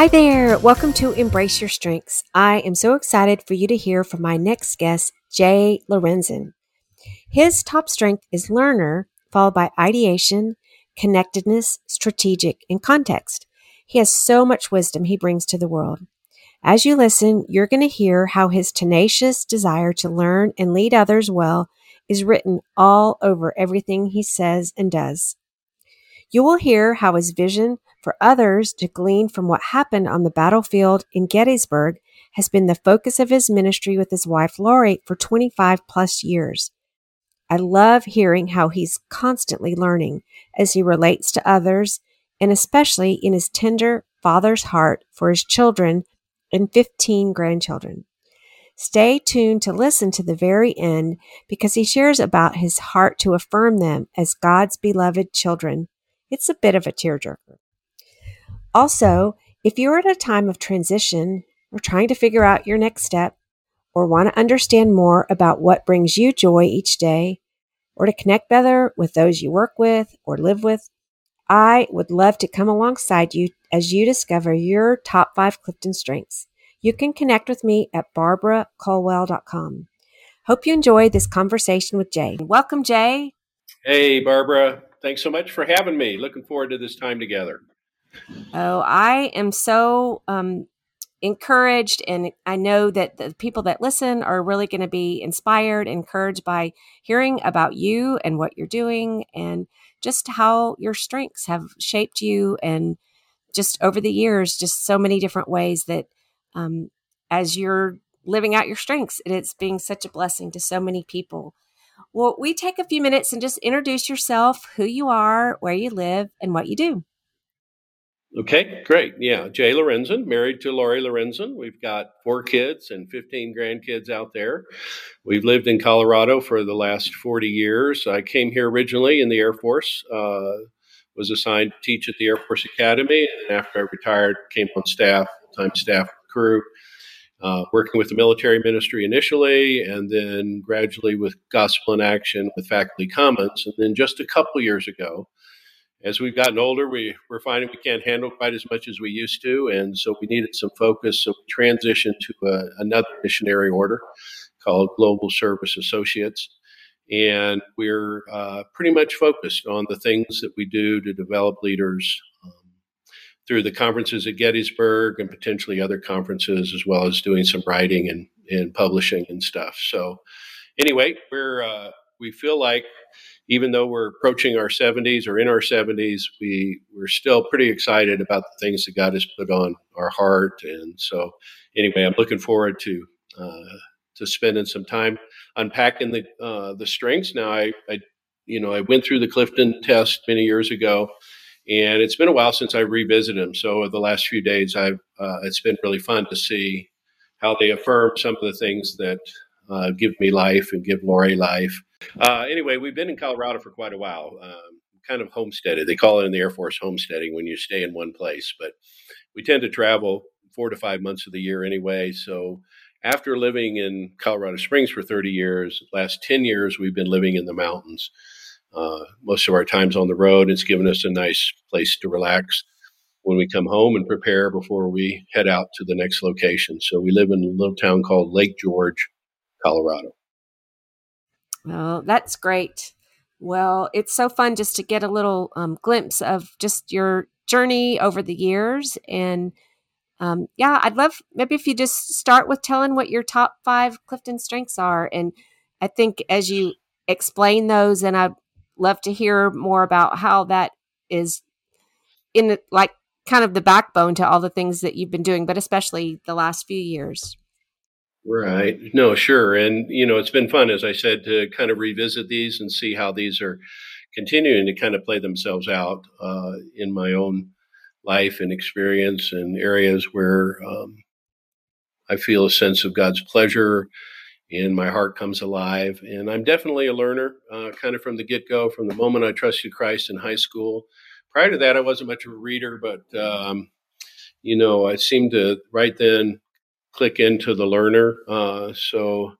Hi there. Welcome to Embrace Your Strengths. I am so excited for you to hear from my next guest, Jay Lorenzen. His top strength is learner, followed by ideation, connectedness, strategic, and context. He has so much wisdom he brings to the world. As you listen, you're going to hear how his tenacious desire to learn and lead others well is written all over everything he says and does. You will hear how his vision for others to glean from what happened on the battlefield in Gettysburg has been the focus of his ministry with his wife Lori for 25 plus years. I love hearing how he's constantly learning as he relates to others and especially in his tender father's heart for his children and 15 grandchildren. Stay tuned to listen to the very end because he shares about his heart to affirm them as God's beloved children. It's a bit of a tearjerker. Also, if you're at a time of transition or trying to figure out your next step, or want to understand more about what brings you joy each day, or to connect better with those you work with or live with, I would love to come alongside you as you discover your top five Clifton strengths. You can connect with me at barbaracolwell.com. Hope you enjoyed this conversation with Jay. Welcome, Jay. Hey, Barbara. Thanks so much for having me. Looking forward to this time together. Oh, I am so um, encouraged, and I know that the people that listen are really going to be inspired, encouraged by hearing about you and what you're doing, and just how your strengths have shaped you, and just over the years, just so many different ways that um, as you're living out your strengths, it's being such a blessing to so many people. Well, we take a few minutes and just introduce yourself, who you are, where you live, and what you do. Okay, great. Yeah, Jay Lorenzen, married to Lori Lorenzen. We've got four kids and 15 grandkids out there. We've lived in Colorado for the last 40 years. I came here originally in the Air Force, uh, was assigned to teach at the Air Force Academy, and after I retired, came on staff, time staff Cru, uh, working with the military ministry initially, and then gradually with Gospel in Action with Faculty Commons. And then just a couple years ago, as we've gotten older, we, we're finding we can't handle quite as much as we used to. And so we needed some focus. So we transitioned to a, another missionary order called Global Service Associates. And we're uh, pretty much focused on the things that we do to develop leaders um, through the conferences at Gettysburg and potentially other conferences, as well as doing some writing and, and publishing and stuff. So, anyway, we're uh, we feel like even though we're approaching our 70s or in our 70s, we we're still pretty excited about the things that God has put on our heart. And so, anyway, I'm looking forward to uh, to spending some time unpacking the uh, the strengths. Now, I, I you know I went through the Clifton test many years ago, and it's been a while since I revisited them. So, the last few days, I've uh, it's been really fun to see how they affirm some of the things that uh, give me life and give Lori life. Uh, anyway, we've been in Colorado for quite a while. Um, kind of homesteaded. They call it in the Air Force homesteading when you stay in one place, but we tend to travel four to five months of the year anyway. So after living in Colorado Springs for 30 years, last 10 years we've been living in the mountains. Uh, most of our time's on the road. It's given us a nice place to relax when we come home and prepare before we head out to the next location. So we live in a little town called Lake George, Colorado. Well, that's great. Well, it's so fun just to get a little um, glimpse of just your journey over the years. And um, yeah, I'd love maybe if you just start with telling what your top five Clifton strengths are. And I think as you explain those, and I'd love to hear more about how that is in like kind of the backbone to all the things that you've been doing, but especially the last few years. Right. No, sure. And, you know, it's been fun, as I said, to kind of revisit these and see how these are continuing to kind of play themselves out uh, in my own life and experience and areas where um, I feel a sense of God's pleasure and my heart comes alive. And I'm definitely a learner, uh, kind of from the get go, from the moment I trusted Christ in high school. Prior to that, I wasn't much of a reader, but um, you know, I seemed to right then click into the learner. Uh, so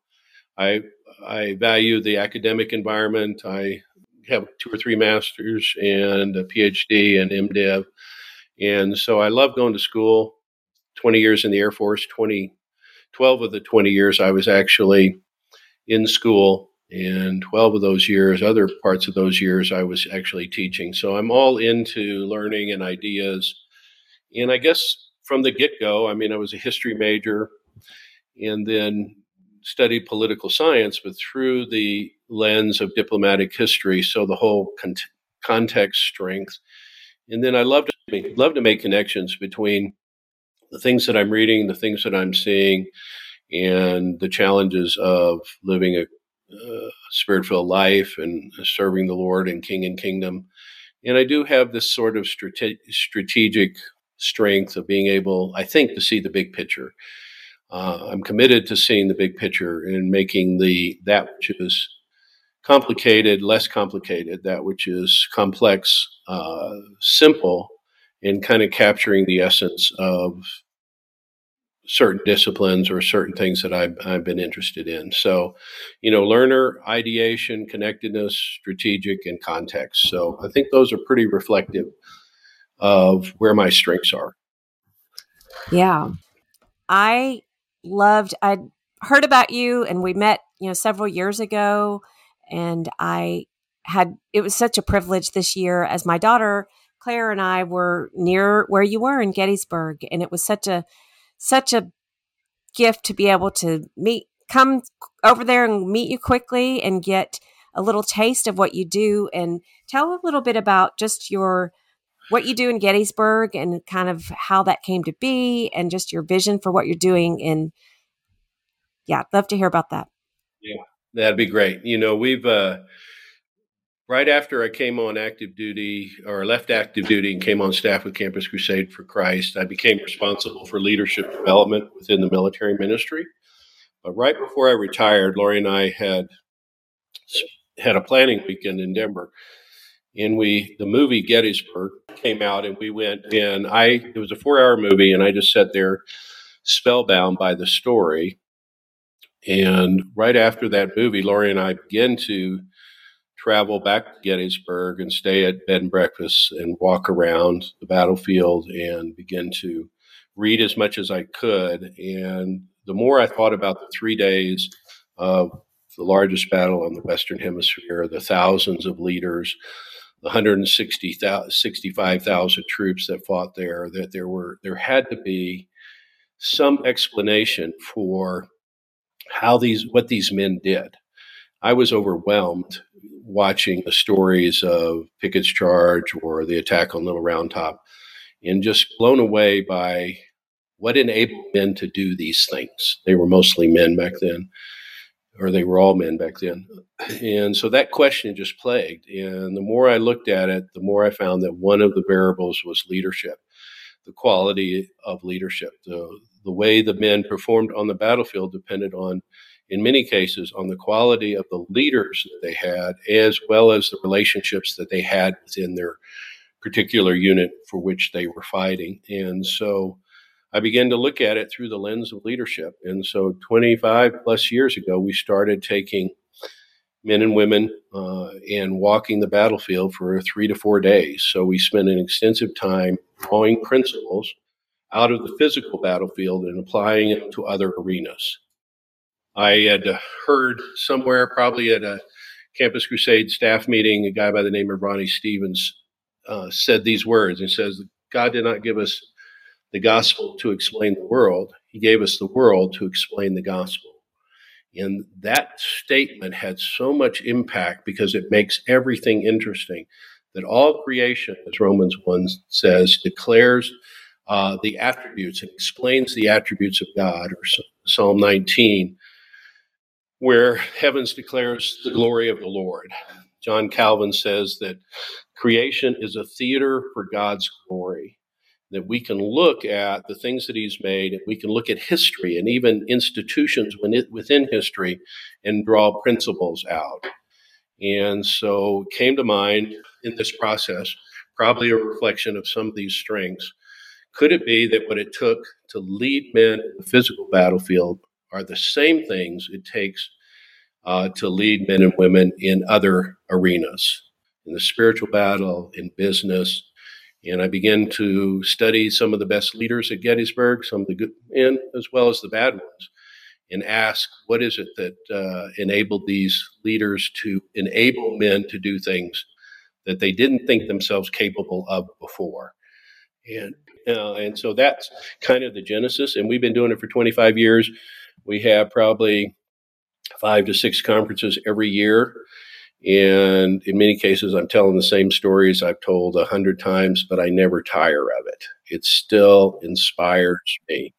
I I value the academic environment. I have two or three masters and a PhD and MDiv, and so I love going to school. Twenty years in the Air Force, 20, 12 of the twenty years I was actually in school, and twelve of those years, other parts of those years, I was actually teaching. So I'm all into learning and ideas, and I guess from the get go, I mean, I was a history major, and then studied political science, but through the lens of diplomatic history. So the whole con- context strength. And then I love to make, love to make connections between the things that I'm reading, the things that I'm seeing, and the challenges of living a uh, spirit-filled life and serving the Lord and King and Kingdom. And I do have this sort of strate- strategic strength of being able, I think, to see the big picture uh, I'm committed to seeing the big picture and making the that which is complicated less complicated, that which is complex uh, simple, and kind of capturing the essence of certain disciplines or certain things that I've, I've been interested in. So, you know, learner, ideation, connectedness, strategic, and context. So I think those are pretty reflective of where my strengths are. Yeah. I loved i heard about you and we met you know several years ago and i had it was such a privilege this year as my daughter claire and i were near where you were in gettysburg and it was such a such a gift to be able to meet come over there and meet you quickly and get a little taste of what you do and tell a little bit about just your what you do in Gettysburg and kind of how that came to be and just your vision for what you're doing. And yeah, I'd love to hear about that. Yeah, that'd be great. You know, we've, uh, right after I came on active duty or left active duty and came on staff with Campus Crusade for Christ, I became responsible for leadership development within the military ministry. But right before I retired, Lori and I had had a planning weekend in Denver and we the movie Gettysburg came out and we went and I it was a 4-hour movie and I just sat there spellbound by the story. And right after that movie Lori and I began to travel back to Gettysburg and stay at bed and breakfast and walk around the battlefield and begin to read as much as I could. And the more I thought about the 3 days of the largest battle on the western hemisphere the thousands of leaders the 165,000 troops that fought there, that there were there had to be some explanation for how these what these men did. I was overwhelmed watching the stories of Pickett's charge or the attack on Little Round Top, and just blown away by what enabled men to do these things. They were mostly men back then or they were all men back then. And so that question just plagued. And the more I looked at it, the more I found that one of the variables was leadership, the quality of leadership. The, the way the men performed on the battlefield depended on, in many cases, on the quality of the leaders that they had, as well as the relationships that they had within their particular unit for which they were fighting. And so I began to look at it through the lens of leadership. And so 25 plus years ago, we started taking men and women uh, and walking the battlefield for three to four days. So we spent an extensive time drawing principles out of the physical battlefield and applying it to other arenas. I had heard somewhere, probably at a Campus Crusade staff meeting, a guy by the name of Ronnie Stevens uh, said these words. He says, God did not give us the gospel to explain the world. He gave us the world to explain the gospel. And that statement had so much impact because it makes everything interesting that all creation, as Romans 1 says, declares uh, the attributes and explains the attributes of God, or Psalm 19, where heavens declares the glory of the Lord. John Calvin says that creation is a theater for God's glory. That we can look at the things that he's made, we can look at history and even institutions within history and draw principles out. And so came to mind in this process, probably a reflection of some of these strengths. Could it be that what it took to lead men in the physical battlefield are the same things it takes uh, to lead men and women in other arenas, in the spiritual battle, in business? And I began to study some of the best leaders at Gettysburg, some of the good, and as well as the bad ones and ask what is it that uh, enabled these leaders to enable men to do things that they didn't think themselves capable of before? And uh, and so that's kind of the genesis and we've been doing it for 25 years. We have probably five to six conferences every year and in many cases i'm telling the same stories i've told a hundred times but i never tire of it it still inspires me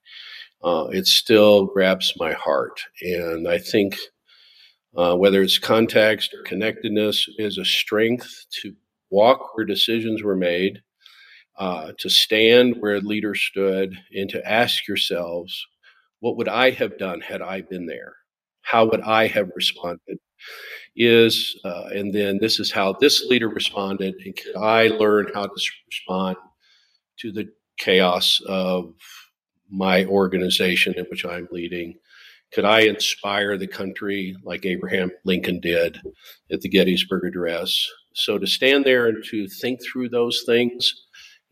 uh, it still grabs my heart. And I think uh, whether it's context or connectedness is a strength to walk where decisions were made, uh, to stand where leaders stood, and to ask yourselves, what would I have done had I been there? How would I have responded? Is uh, and then this is how this leader responded, and could I learn how to respond to the chaos of my organization in which I'm leading? Could I inspire the country like Abraham Lincoln did at the Gettysburg Address? So to stand there and to think through those things,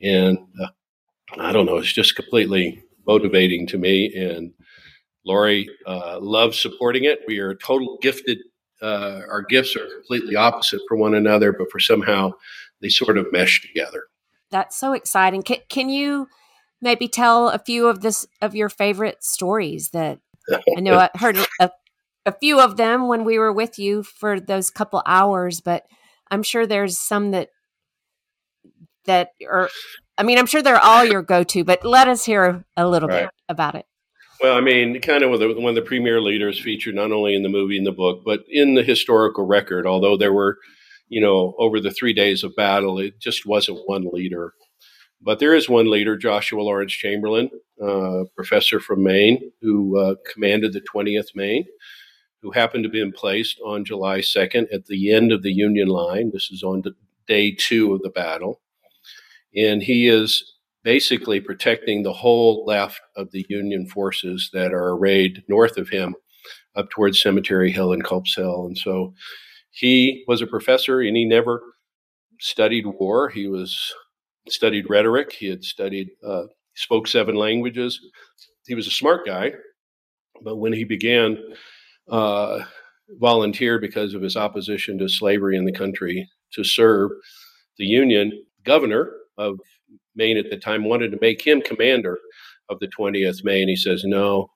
and uh, I don't know, it's just completely motivating to me. And Lori uh, loves supporting it. We are a total gifted. Uh, our gifts are completely opposite for one another, but for somehow they sort of mesh together. That's so exciting. Can, can you maybe tell a few of this of your favorite stories that I know I heard a, a few of them when we were with you for those couple hours, but I'm sure there's some that that are I mean, I'm sure they're all your go-to, but let us hear a little right. bit about it. Well, I mean, kind of one of the premier leaders featured not only in the movie and the book, but in the historical record. Although there were, you know, over the three days of battle, it just wasn't one leader. But there is one leader, Joshua Lawrence Chamberlain, uh, professor from Maine, who uh, commanded the 20th Maine, who happened to be placed on July 2nd at the end of the Union line. This is on day two of the battle. And he is basically protecting the whole left of the Union forces that are arrayed north of him up towards Cemetery Hill and Culp's Hill. And so he was a professor and he never studied war. He was studied rhetoric. He had studied, uh, spoke seven languages. He was a smart guy, but when he began, uh, volunteer because of his opposition to slavery in the country to serve the Union governor of Maine at the time wanted to make him commander of the 20th Maine. He says, "No,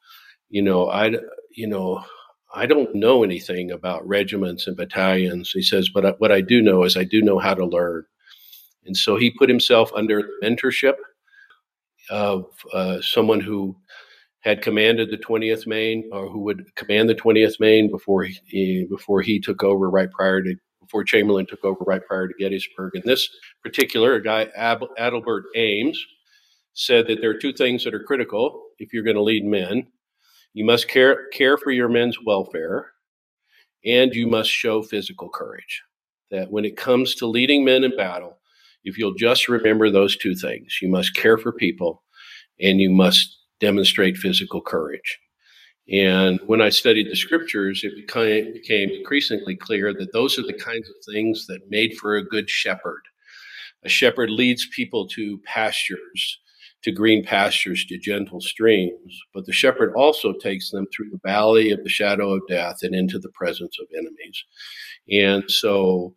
you know, I, you know." I don't know anything about regiments and battalions. He says, but what I do know is I do know how to learn. And so he put himself under the mentorship of uh, someone who had commanded the 20th Maine or who would command the 20th Maine before he, before he took over right prior to before Chamberlain took over right prior to Gettysburg. And this particular guy, Ab- Adelbert Ames, said that there are two things that are critical if you're going to lead men. You must care care for your men's welfare, and you must show physical courage. That when it comes to leading men in battle, if you'll just remember those two things, you must care for people and you must demonstrate physical courage. And when I studied the scriptures, it became increasingly clear that those are the kinds of things that made for a good shepherd. A shepherd leads people to pastures, to green pastures, to gentle streams, but the shepherd also takes them through the valley of the shadow of death and into the presence of enemies. And so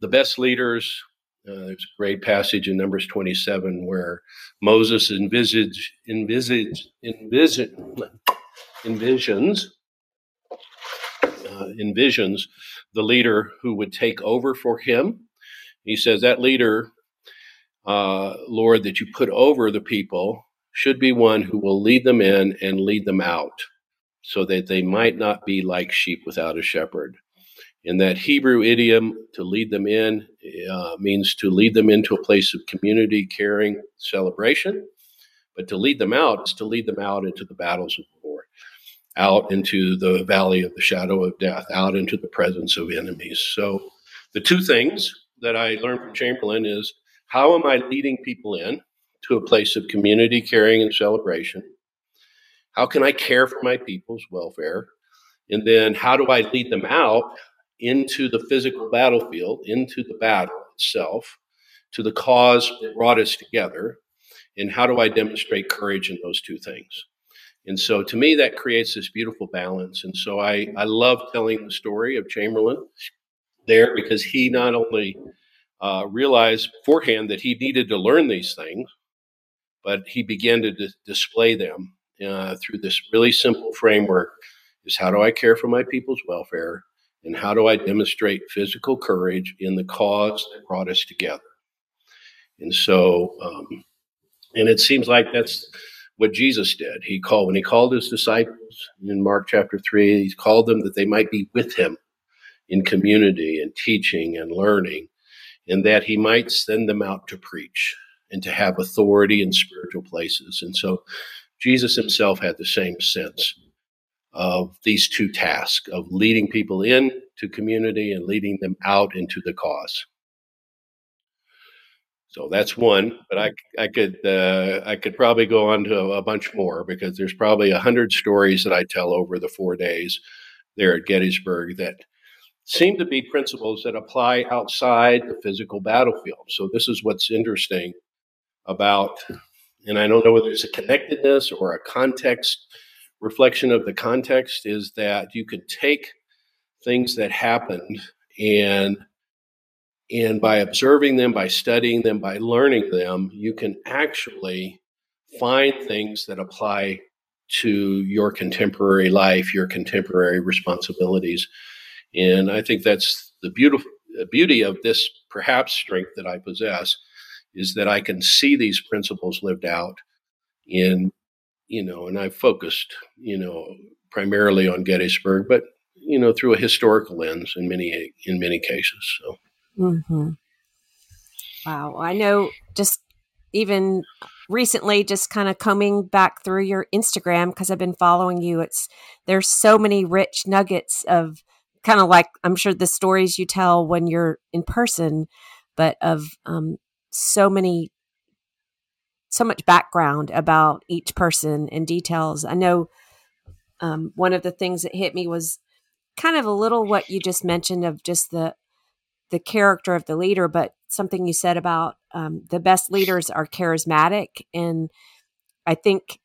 the best leaders uh, there's a great passage in Numbers 27 where Moses envisage, envisage, envisage, envisions, uh, envisions the leader who would take over for him. He says that leader, uh, Lord, that you put over the people should be one who will lead them in and lead them out so that they might not be like sheep without a shepherd. And that Hebrew idiom, to lead them in, uh, means to lead them into a place of community, caring, celebration. But to lead them out is to lead them out into the battles of the Lord, out into the valley of the shadow of death, out into the presence of enemies. So the two things that I learned from Chamberlain is how am I leading people in to a place of community, caring, and celebration? How can I care for my people's welfare? And then how do I lead them out into the physical battlefield, into the battle itself, to the cause that brought us together? And how do I demonstrate courage in those two things? And so to me, that creates this beautiful balance. And so I, I love telling the story of Chamberlain there because he not only uh, realized beforehand that he needed to learn these things, but he began to d- display them uh, through this really simple framework is how do I care for my people's welfare and how do I demonstrate physical courage in the cause that brought us together? And so, um, and it seems like that's what Jesus did. He called, when he called his disciples in Mark chapter 3, he called them that they might be with him in community and teaching and learning, and that he might send them out to preach and to have authority in spiritual places. And so Jesus himself had the same sense of these two tasks of leading people in to community and leading them out into the cause. So that's one, but I, I could uh, I could probably go on to a, a bunch more because there's probably a hundred stories that I tell over the four days there at Gettysburg that seem to be principles that apply outside the physical battlefield. So this is what's interesting about, and I don't know whether it's a connectedness or a context reflection of the context, is that you could take things that happened and and by observing them, by studying them, by learning them, you can actually find things that apply to your contemporary life, your contemporary responsibilities. And I think that's the beautiful the beauty of this perhaps strength that I possess is that I can see these principles lived out in, you know, and I've focused, you know, primarily on Gettysburg, but you know, through a historical lens in many in many cases. So. Mm-hmm. Wow, I know. Just even recently, just kind of coming back through your Instagram because I've been following you. It's there's so many rich nuggets of kind of like I'm sure the stories you tell when you're in person, but of um, so many, so much background about each person and details. I know um, one of the things that hit me was kind of a little what you just mentioned of just the the character of the leader, but something you said about um, the best leaders are charismatic, and I think,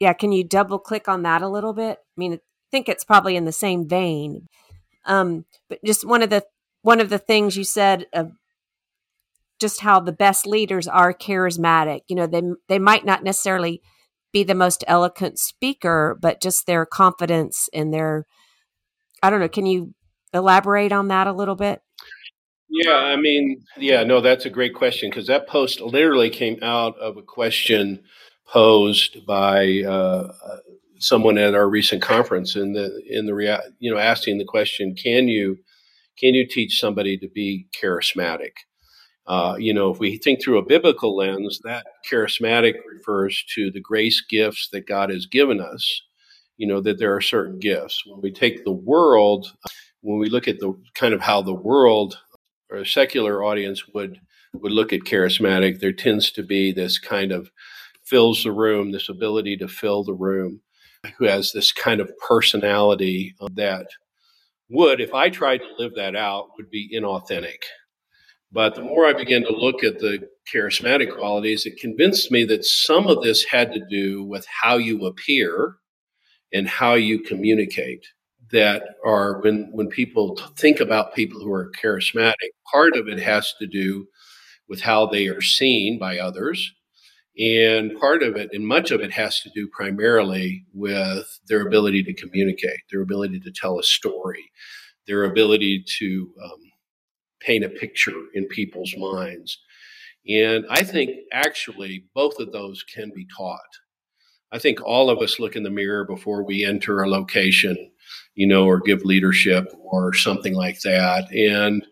yeah, can you double click on that a little bit? I mean, I think it's probably in the same vein. Um, but just one of the one of the things you said of just how the best leaders are charismatic. You know, they they might not necessarily be the most eloquent speaker, but just their confidence and their I don't know, can you elaborate on that a little bit? Yeah, I mean, yeah, no, that's a great question because that post literally came out of a question posed by uh, someone at our recent conference in the in the rea- you know asking the question can you can you teach somebody to be charismatic uh, you know if we think through a biblical lens that charismatic refers to the grace gifts that god has given us you know that there are certain gifts when we take the world when we look at the kind of how the world or a secular audience would would look at charismatic there tends to be this kind of fills the room this ability to fill the room who has this kind of personality um, that would, if I tried to live that out, would be inauthentic. But the more I began to look at the charismatic qualities, it convinced me that some of this had to do with how you appear and how you communicate. That are when when people think about people who are charismatic, part of it has to do with how they are seen by others and part of it, and much of it, has to do primarily with their ability to communicate, their ability to tell a story, their ability to um, paint a picture in people's minds. And I think actually both of those can be taught. I think all of us look in the mirror before we enter a location, you know, or give leadership or something like that. And,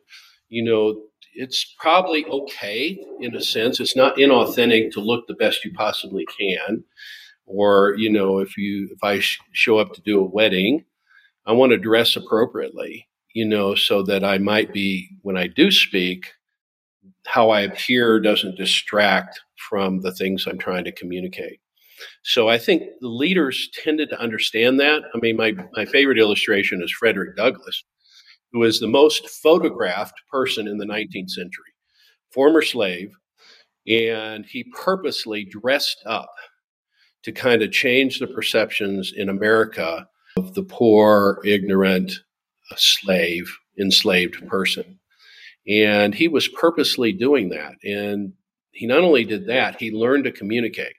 you know, it's probably okay in a sense. It's not inauthentic to look the best you possibly can. Or, you know, if you, if I sh- show up to do a wedding, I want to dress appropriately, you know, so that I might be, when I do speak, how I appear doesn't distract from the things I'm trying to communicate. So I think the leaders tended to understand that. I mean, my, my favorite illustration is Frederick Douglass, who is the most photographed person in the 19th century, former slave, and he purposely dressed up to kind of change the perceptions in America of the poor, ignorant uh, slave, enslaved person. And he was purposely doing that. And he not only did that, he learned to communicate.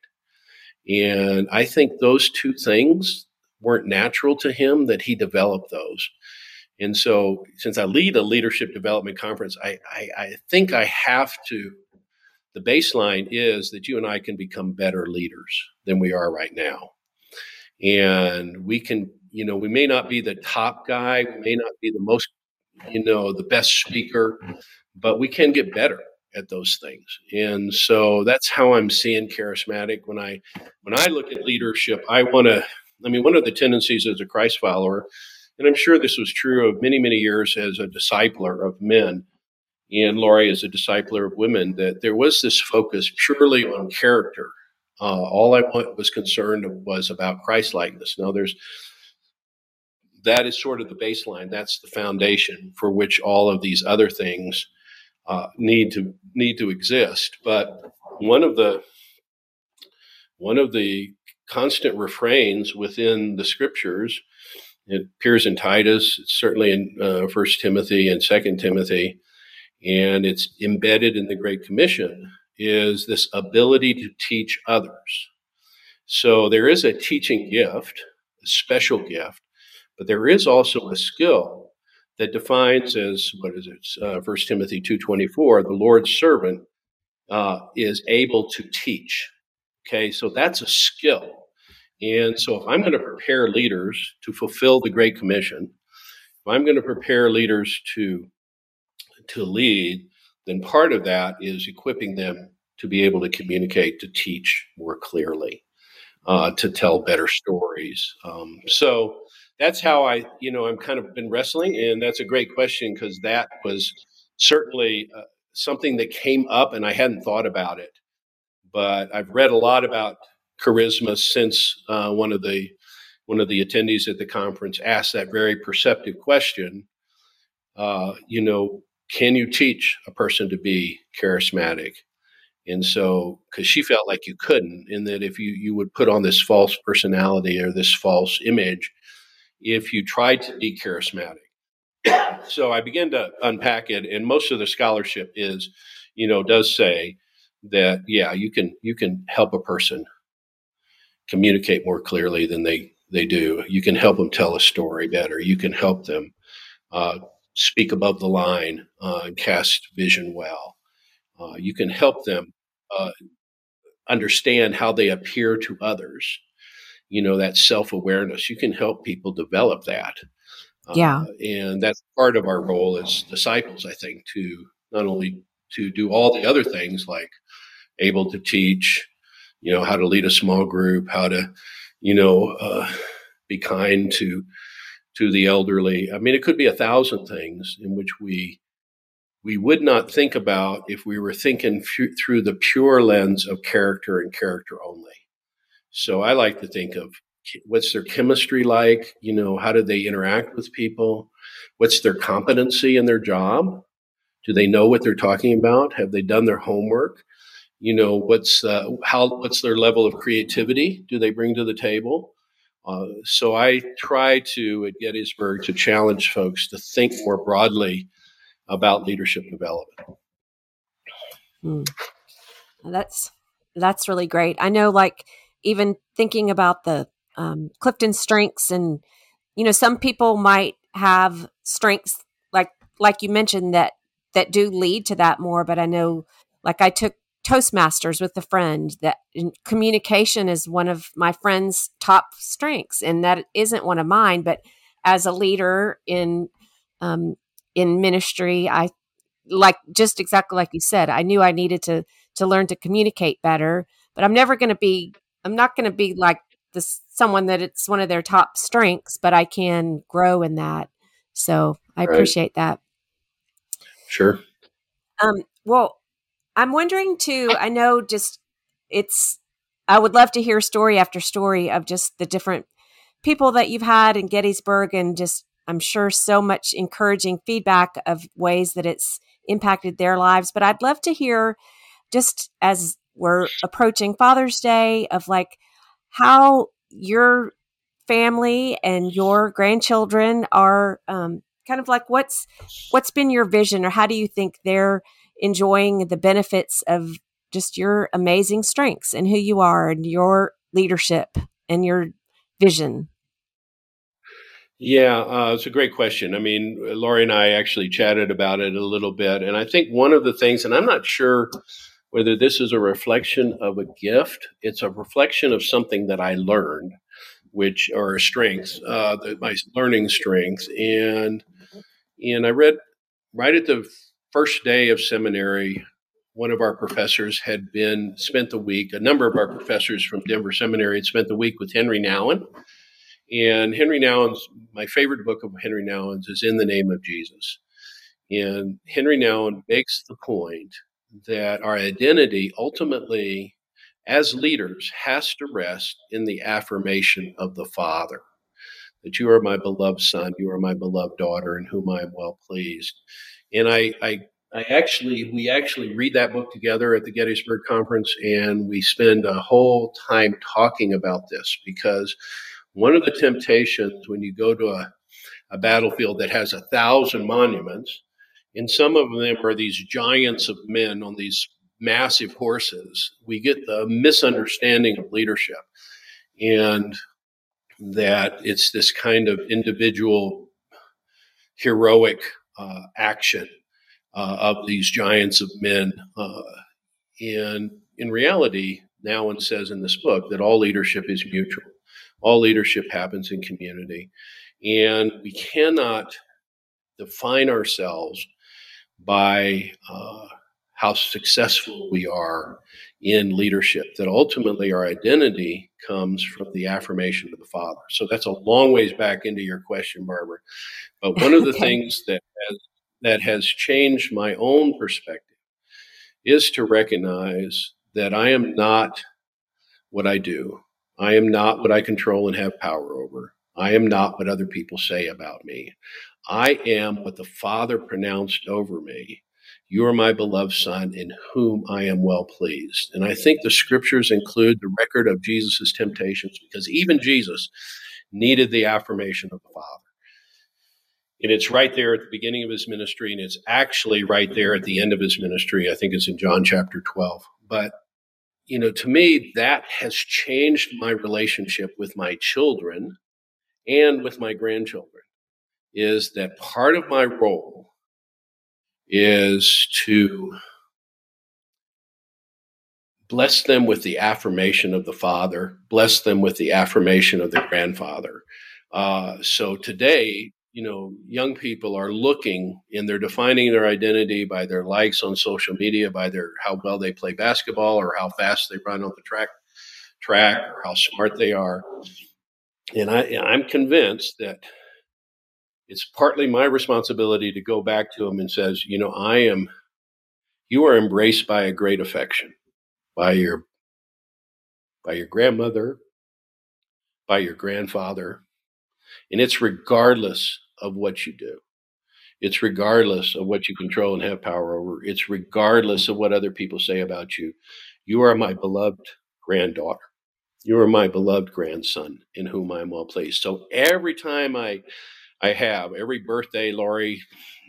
And I think those two things weren't natural to him that he developed those. And so, since I lead a leadership development conference, I, I, I, think I have to. The baseline is that you and I can become better leaders than we are right now. And we can, you know, we may not be the top guy, we may not be the most, you know, the best speaker, but we can get better at those things. And so that's how I'm seeing charismatic when I when I look at leadership, I want to I mean one of the tendencies as a Christ follower, and I'm sure this was true of many many years as a discipler of men and Lori as a discipler of women that there was this focus purely on character. Uh, all I was concerned was about Christ likeness. Now there's that is sort of the baseline. That's the foundation for which all of these other things uh, need to need to exist. But one of the one of the constant refrains within the scriptures, it appears in Titus, it's certainly in uh, First Timothy and Second Timothy, and it's embedded in the Great Commission, is this ability to teach others. So there is a teaching gift, a special gift, but there is also a skill that defines as what is it? Uh, First Timothy two twenty four. The Lord's servant uh, is able to teach. Okay, so that's a skill. And so, if I'm going to prepare leaders to fulfill the Great Commission, if I'm going to prepare leaders to to lead, then part of that is equipping them to be able to communicate, to teach more clearly, uh, to tell better stories. Um, so that's how I, you know, I'm kind of been wrestling, and that's a great question because that was certainly uh, something that came up, and I hadn't thought about it. But I've read a lot about charisma since uh, one of the one of the attendees at the conference asked that very perceptive question. Uh, you know, can you teach a person to be charismatic? And so, because she felt like you couldn't, and that if you you would put on this false personality or this false image, if you tried to be charismatic. so I began to unpack it, and most of the scholarship is, you know, does say that yeah, you can you can help a person communicate more clearly than they they do. You can help them tell a story better. You can help them uh, speak above the line uh, and cast vision well. Uh, you can help them uh, understand how they appear to others you know that self-awareness. You can help people develop that. Yeah. uh, and that's part of our role as disciples i think to not only to do all the other things like able to teach you know how to lead a small group how to you know uh, be kind to to the elderly. I mean it could be a thousand things in which we we would not think about if we were thinking f- through the pure lens of character and character only so I like to think of what's their chemistry like? You know, how do they interact with people? What's their competency in their job? Do they know what they're talking about? Have they done their homework? You know, what's uh, how what's their level of creativity? Do they bring to the table? Uh, so I try to at Gettysburg to challenge folks to think more broadly about leadership development. Hmm. That's that's really great. I know, like even thinking about the um, Clifton strengths and you know some people might have strengths like like you mentioned that that do lead to that more but I know like I took Toastmasters with a friend that communication is one of my friend's top strengths and that isn't one of mine but as a leader in um, in ministry, I like just exactly like you said. I knew I needed to to learn to communicate better, but I'm never going to be. I'm not going to be like this someone that it's one of their top strengths, but I can grow in that. So I right. appreciate that. Sure. Um, well, I'm wondering too. I know just it's. I would love to hear story after story of just the different people that you've had in Gettysburg, and just I'm sure so much encouraging feedback of ways that it's impacted their lives. But I'd love to hear, just as we're approaching Father's Day, of like how your family and your grandchildren are um, kind of like what's what's been your vision or how do you think they're enjoying the benefits of just your amazing strengths and who you are and your leadership and your vision yeah, uh, it's a great question. I mean, Lori and I actually chatted about it a little bit. And I think one of the things, and I'm not sure whether this is a reflection of a gift, it's a reflection of something that I learned, which are strengths, uh, the, my learning strengths. And and I read right at the first day of seminary, one of our professors had been spent the week. A number of our professors from Denver Seminary had spent the week with Henry Nouwen. And Henry Nouwen's my favorite book of Henry Nouwen's is In the Name of Jesus. And Henry Nouwen makes the point that our identity ultimately as leaders has to rest in the affirmation of the Father that you are my beloved son, you are my beloved daughter, in whom I am well pleased. And I, I, I actually, we actually read that book together at the Gettysburg Conference, and we spend a whole time talking about this because one of the temptations when you go to a, a battlefield that has a thousand monuments, and some of them are these giants of men on these massive horses, we get the misunderstanding of leadership. And that it's this kind of individual heroic uh, action uh, of these giants of men. Uh, and in reality, Nouwen says in this book that all leadership is mutual. All leadership happens in community. And we cannot define ourselves by uh, how successful we are in leadership, that ultimately our identity comes from the affirmation of the Father. So that's a long ways back into your question, Barbara. But one of the things that has, that has changed my own perspective is to recognize that I am not what I do. I am not what I control and have power over. I am not what other people say about me. I am what the Father pronounced over me you are my beloved Son, in whom I am well pleased. And I think the scriptures include the record of Jesus' temptations because even Jesus needed the affirmation of the Father. And it's right there at the beginning of his ministry, and it's actually right there at the end of his ministry. I think it's in John chapter 12. But, you know, to me, that has changed my relationship with my children and with my grandchildren. Is that part of my role is to bless them with the affirmation of the father, bless them with the affirmation of the grandfather. Uh, so today, you know, young people are looking and they're defining their identity by their likes on social media, by their how well they play basketball or how fast they run on the track track or how smart they are. And I, I'm convinced that it's partly my responsibility to go back to him and says, you know, I am, you are embraced by a great affection, by your, by your grandmother, by your grandfather, and it's regardless of what you do. It's regardless of what you control and have power over. It's regardless of what other people say about you. You are my beloved granddaughter. You are my beloved grandson in whom I am well pleased. So every time I I have every birthday, Lori,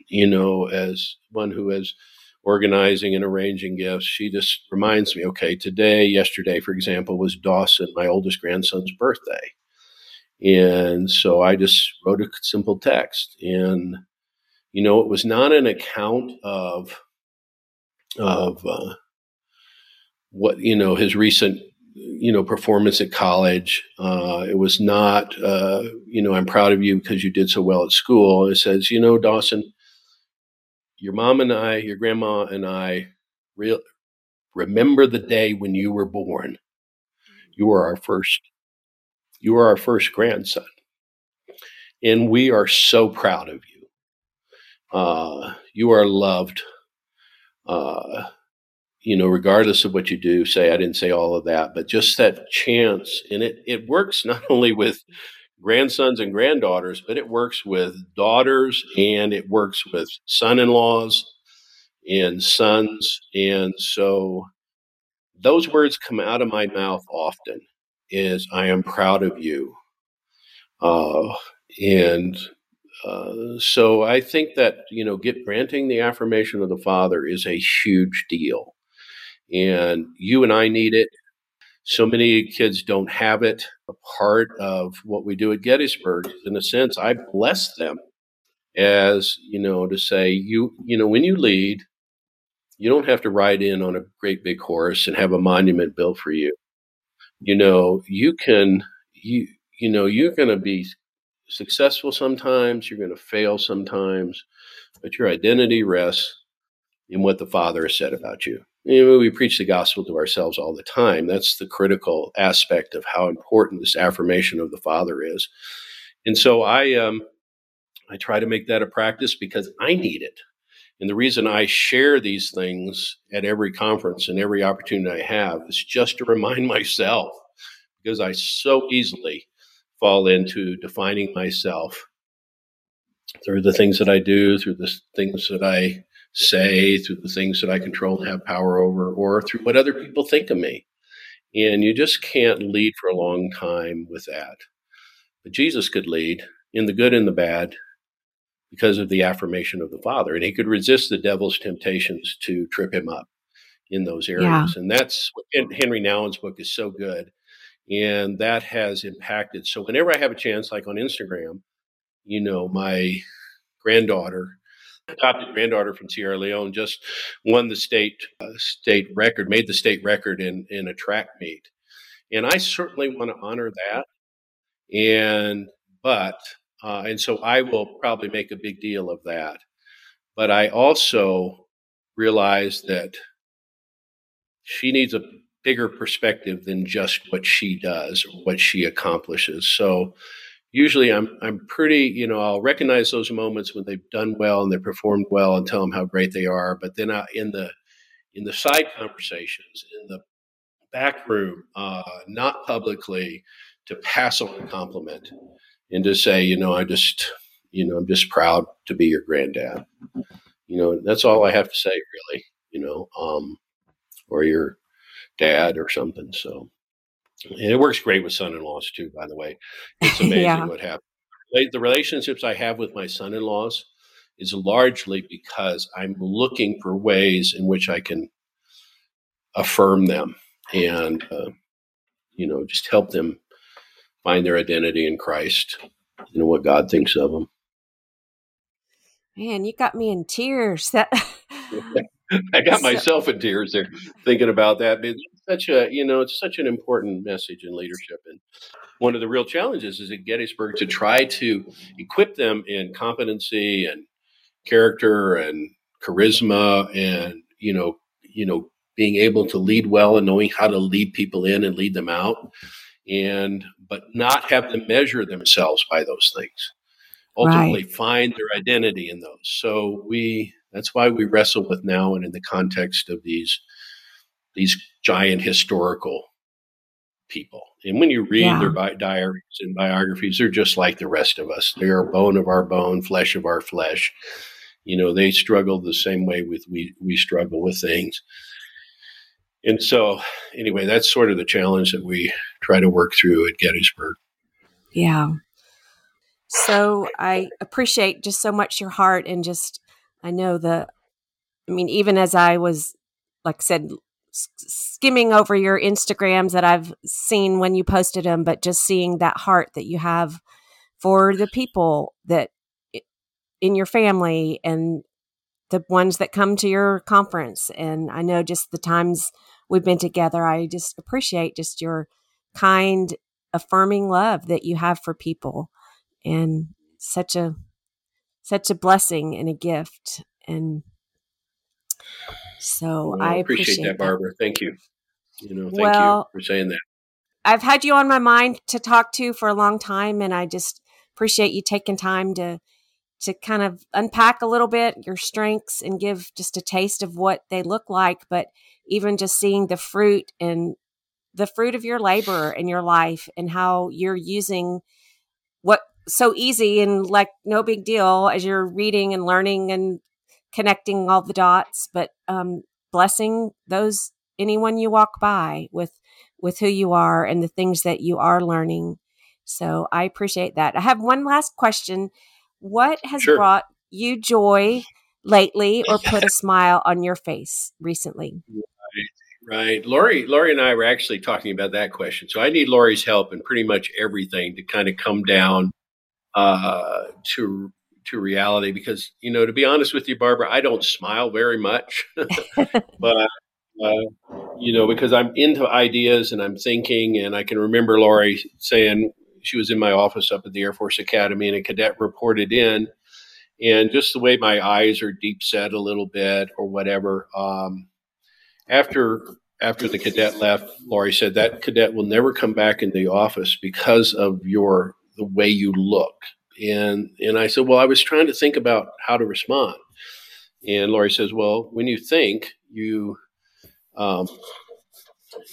you know, as one who is organizing and arranging gifts, she just reminds me, okay, today, yesterday, for example, was Dawson, my oldest grandson's birthday. And so I just wrote a simple text. And, you know, it was not an account of, of, uh, what, you know, his recent you know, performance at college. Uh, it was not, uh, you know, I'm proud of you because you did so well at school. It says, you know, Dawson, your mom and I, your grandma and I, real remember the day when you were born. You were our first. You were our first grandson, and we are so proud of you. Uh, you are loved. Uh, you know, regardless of what you do, say I didn't say all of that, but just that chance, and it it works not only with grandsons and granddaughters, but it works with daughters and it works with son-in-laws and sons, and so those words come out of my mouth often. Is I am proud of you, uh, and uh, so I think that you know, get granting the affirmation of the Father is a huge deal and you and I need it. So many kids don't have it. A part of what we do at Gettysburg, in a sense, I bless them as you know to say you you know when you lead, you don't have to ride in on a great big horse and have a monument built for you. You know you can you you know you're going to be successful sometimes, you're going to fail sometimes, but your identity rests in what the Father has said about you. You know, we preach the gospel to ourselves all the time. That's the critical aspect of how important this affirmation of the Father is. And so I, um, I try to make that a practice because I need it. And the reason I share these things at every conference and every opportunity I have is just to remind myself because I so easily fall into defining myself through the things that I do, through the things that I say, through the things that I control and have power over, or through what other people think of me. And you just can't lead for a long time with that. But Jesus could lead in the good and the bad because of the affirmation of the Father. And he could resist the devil's temptations to trip him up in those areas. Yeah. And that's Henri Nouwen's book is so good. And that has impacted. So whenever I have a chance, like on Instagram, you know, my granddaughter adopted granddaughter from Sierra Leone just won the state uh, state record, made the state record in in a track meet, and I certainly want to honor that. And but uh, and so I will probably make a big deal of that. But I also realize that she needs a bigger perspective than just what she does or what she accomplishes. So usually I'm I'm pretty you know I'll recognize those moments when they've done well and they performed well and tell them how great they are. But then I, in the in the side conversations in the back room, uh, not publicly, to pass on a compliment and to say you know I just you know I'm just proud to be your granddad. You know that's all I have to say really. You know, um, or your dad or something. So and it works great with son-in-laws too. By the way, it's amazing yeah. what happens. The relationships I have with my son-in-laws is largely because I'm looking for ways in which I can affirm them and uh, you know just help them find their identity in Christ and what God thinks of them. Man, you got me in tears. That I got myself in tears there thinking about that. It's such a you know it's such an important message in leadership, and one of the real challenges is at Gettysburg to try to equip them in competency and character and charisma, and you know you know being able to lead well and knowing how to lead people in and lead them out, and but not have them measure themselves by those things. Ultimately, right. find their identity in those. So we that's why we wrestle with now and in the context of these these giant historical people. And when you read yeah. their bi- diaries and biographies, they're just like the rest of us. They're bone of our bone, flesh of our flesh. You know, they struggle the same way with we we struggle with things. And so, anyway, that's sort of the challenge that we try to work through at Gettysburg. Yeah. So I appreciate just so much your heart and just I know the, I mean, even as I was, like said, skimming over your Instagrams that I've seen when you posted them, but just seeing that heart that you have for the people that in your family and the ones that come to your conference. And I know just the times we've been together, I just appreciate just your kind, affirming love that you have for people and such a such a blessing and a gift and so well, I appreciate, appreciate that, Barbara. Thank you. You know, thank well, you for saying that. I've had you on my mind to talk to for a long time, and I just appreciate you taking time to to kind of unpack a little bit your strengths and give just a taste of what they look like. But even just seeing the fruit and the fruit of your labor in your life and how you're using what so easy and like no big deal as you're reading and learning and connecting all the dots, but um, blessing those anyone you walk by with with who you are and the things that you are learning. So I appreciate that. I have one last question. What has sure. brought you joy lately or put a smile on your face recently? Right, right. Lori, Lori and I were actually talking about that question. So I need Lori's help in pretty much everything to kind of come down uh, to to reality because you know to be honest with you barbara i don't smile very much but uh, you know because i'm into ideas and i'm thinking and i can remember lori saying she was in my office up at the air force academy and a cadet reported in and just the way my eyes are deep set a little bit or whatever um, after after the cadet left lori said that cadet will never come back in the office because of your the way you look and and I said, well, I was trying to think about how to respond. And Lori says, well, when you think, you um,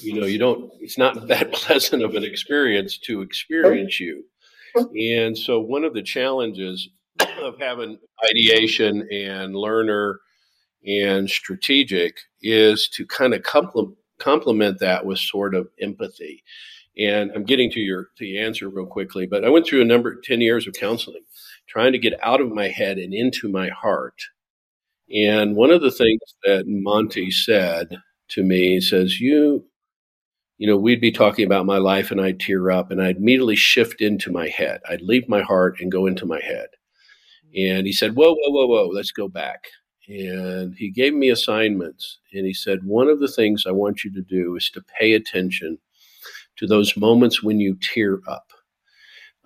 you know, you don't. It's not that pleasant of an experience to experience you. And so, one of the challenges of having ideation and learner and strategic is to kind of complement complement that with sort of empathy. And I'm getting to your to your answer real quickly, but I went through a number ten years of counseling, trying to get out of my head and into my heart. And one of the things that Monty said to me says, "You, you know, we'd be talking about my life, and I'd tear up, and I'd immediately shift into my head. I'd leave my heart and go into my head." And he said, "Whoa, whoa, whoa, whoa, let's go back." And he gave me assignments, and he said, "One of the things I want you to do is to pay attention." To those moments when you tear up,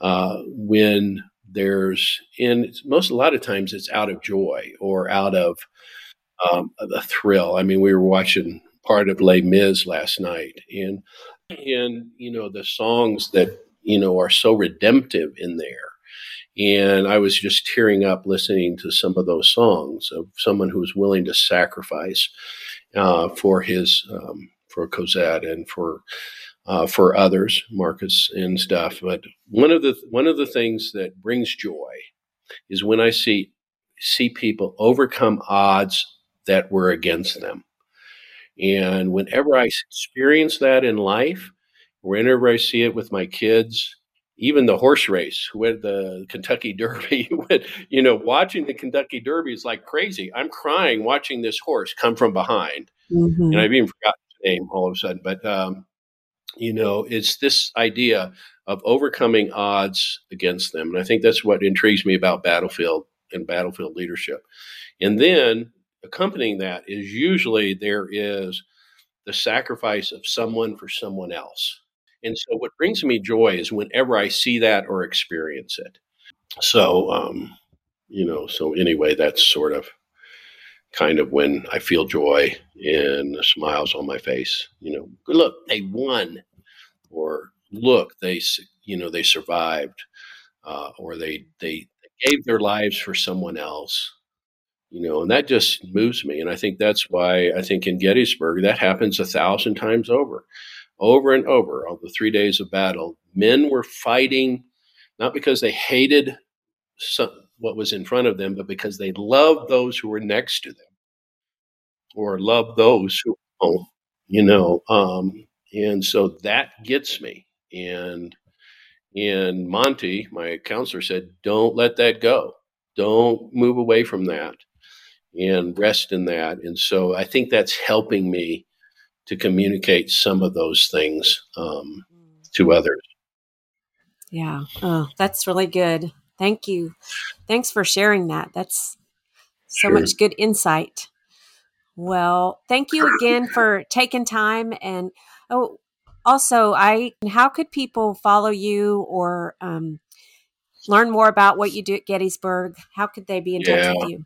uh, when there's in most a lot of times it's out of joy or out of um, a thrill. I mean, we were watching part of Les Mis last night, and and you know the songs that you know are so redemptive in there. And I was just tearing up listening to some of those songs of someone who was willing to sacrifice uh, for his um, for Cosette and for uh, for others, Marius and stuff. But one of the one of the things that brings joy is when I see see people overcome odds that were against them. And whenever I experience that in life, whenever I see it with my kids, even the horse race with the Kentucky Derby, you know, watching the Kentucky Derby is like crazy. I'm crying watching this horse come from behind. Mm-hmm. And I've even forgotten his name all of a sudden. But um, you know, it's this idea of overcoming odds against them. And I think that's what intrigues me about battlefield and battlefield leadership. And then accompanying that is usually there is the sacrifice of someone for someone else. And so what brings me joy is whenever I see that or experience it. So, um, you know, so anyway, that's sort of kind of when I feel joy and the smiles on my face. You know, look, they won, or look, they you know they survived, uh, or they they gave their lives for someone else. You know, and that just moves me, and I think that's why I think in Gettysburg that happens a thousand times over, over and over. All the three days of battle, men were fighting not because they hated some, what was in front of them, but because they loved those who were next to them or loved those who, you know, um, and so that gets me. And and Monty, my counselor, said, "Don't let that go. Don't move away from that, and rest in that." And so I think that's helping me to communicate some of those things um, to others. Yeah. Oh, that's really good. Thank you. Thanks for sharing that. That's So sure. much good insight. Well, thank you again for taking time. And oh, also, I how could people follow you or um, learn more about what you do at Gettysburg? How could they be in yeah. touch with you?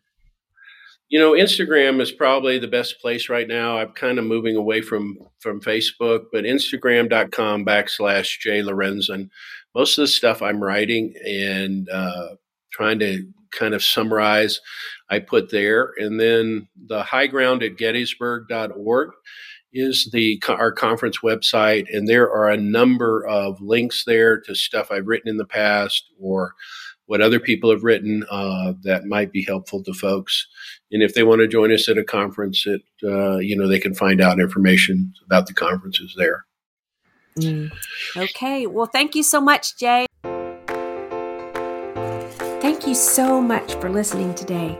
You know, Instagram is probably the best place right now. I'm kind of moving away from from Facebook, but Instagram.com backslash Jay Lorenzen. Most of the stuff I'm writing and uh, trying to kind of summarize, I put there. And then the high ground at gettysburg.org is the our conference website, and there are a number of links there to stuff I've written in the past or what other people have written uh, that might be helpful to folks. And if they want to join us at a conference, it uh, you know they can find out information about the conferences there. Mm. Okay. Well, thank you so much, Jay. Thank you so much for listening today.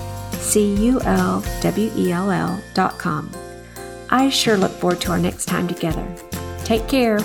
Barbara Culwell C-U-L-W-E-L-L dot com. I sure look forward to our next time together. Take care.